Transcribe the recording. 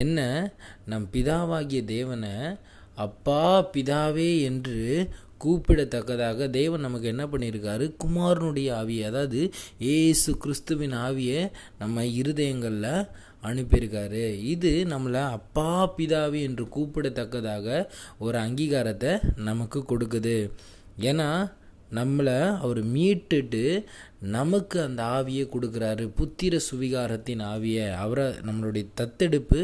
என்ன? நம் பிதாவாகிய தேவனை அப்பா பிதாவே என்று கூப்பிடத்தக்கதாக தேவன் நமக்கு என்ன பண்ணியிருக்காரு? குமாரனுடைய ஆவியை அதாவது ஏசு கிறிஸ்துவின் ஆவியை நம்ம இருதயங்களில் அனுப்பியிருக்காரு. இது நம்மளை அப்பா பிதாவே என்று கூப்பிடத்தக்கதாக ஒரு அங்கீகாரத்தை நமக்கு கொடுக்குது. ஏன்னா நம்மளை அவர் மீட்டுட்டு நமக்கு அந்த ஆவியை கொடுக்குறாரு. புத்திர சுவிகாரத்தின் ஆவியை அவரை நம்மளுடைய தத்தெடுப்பு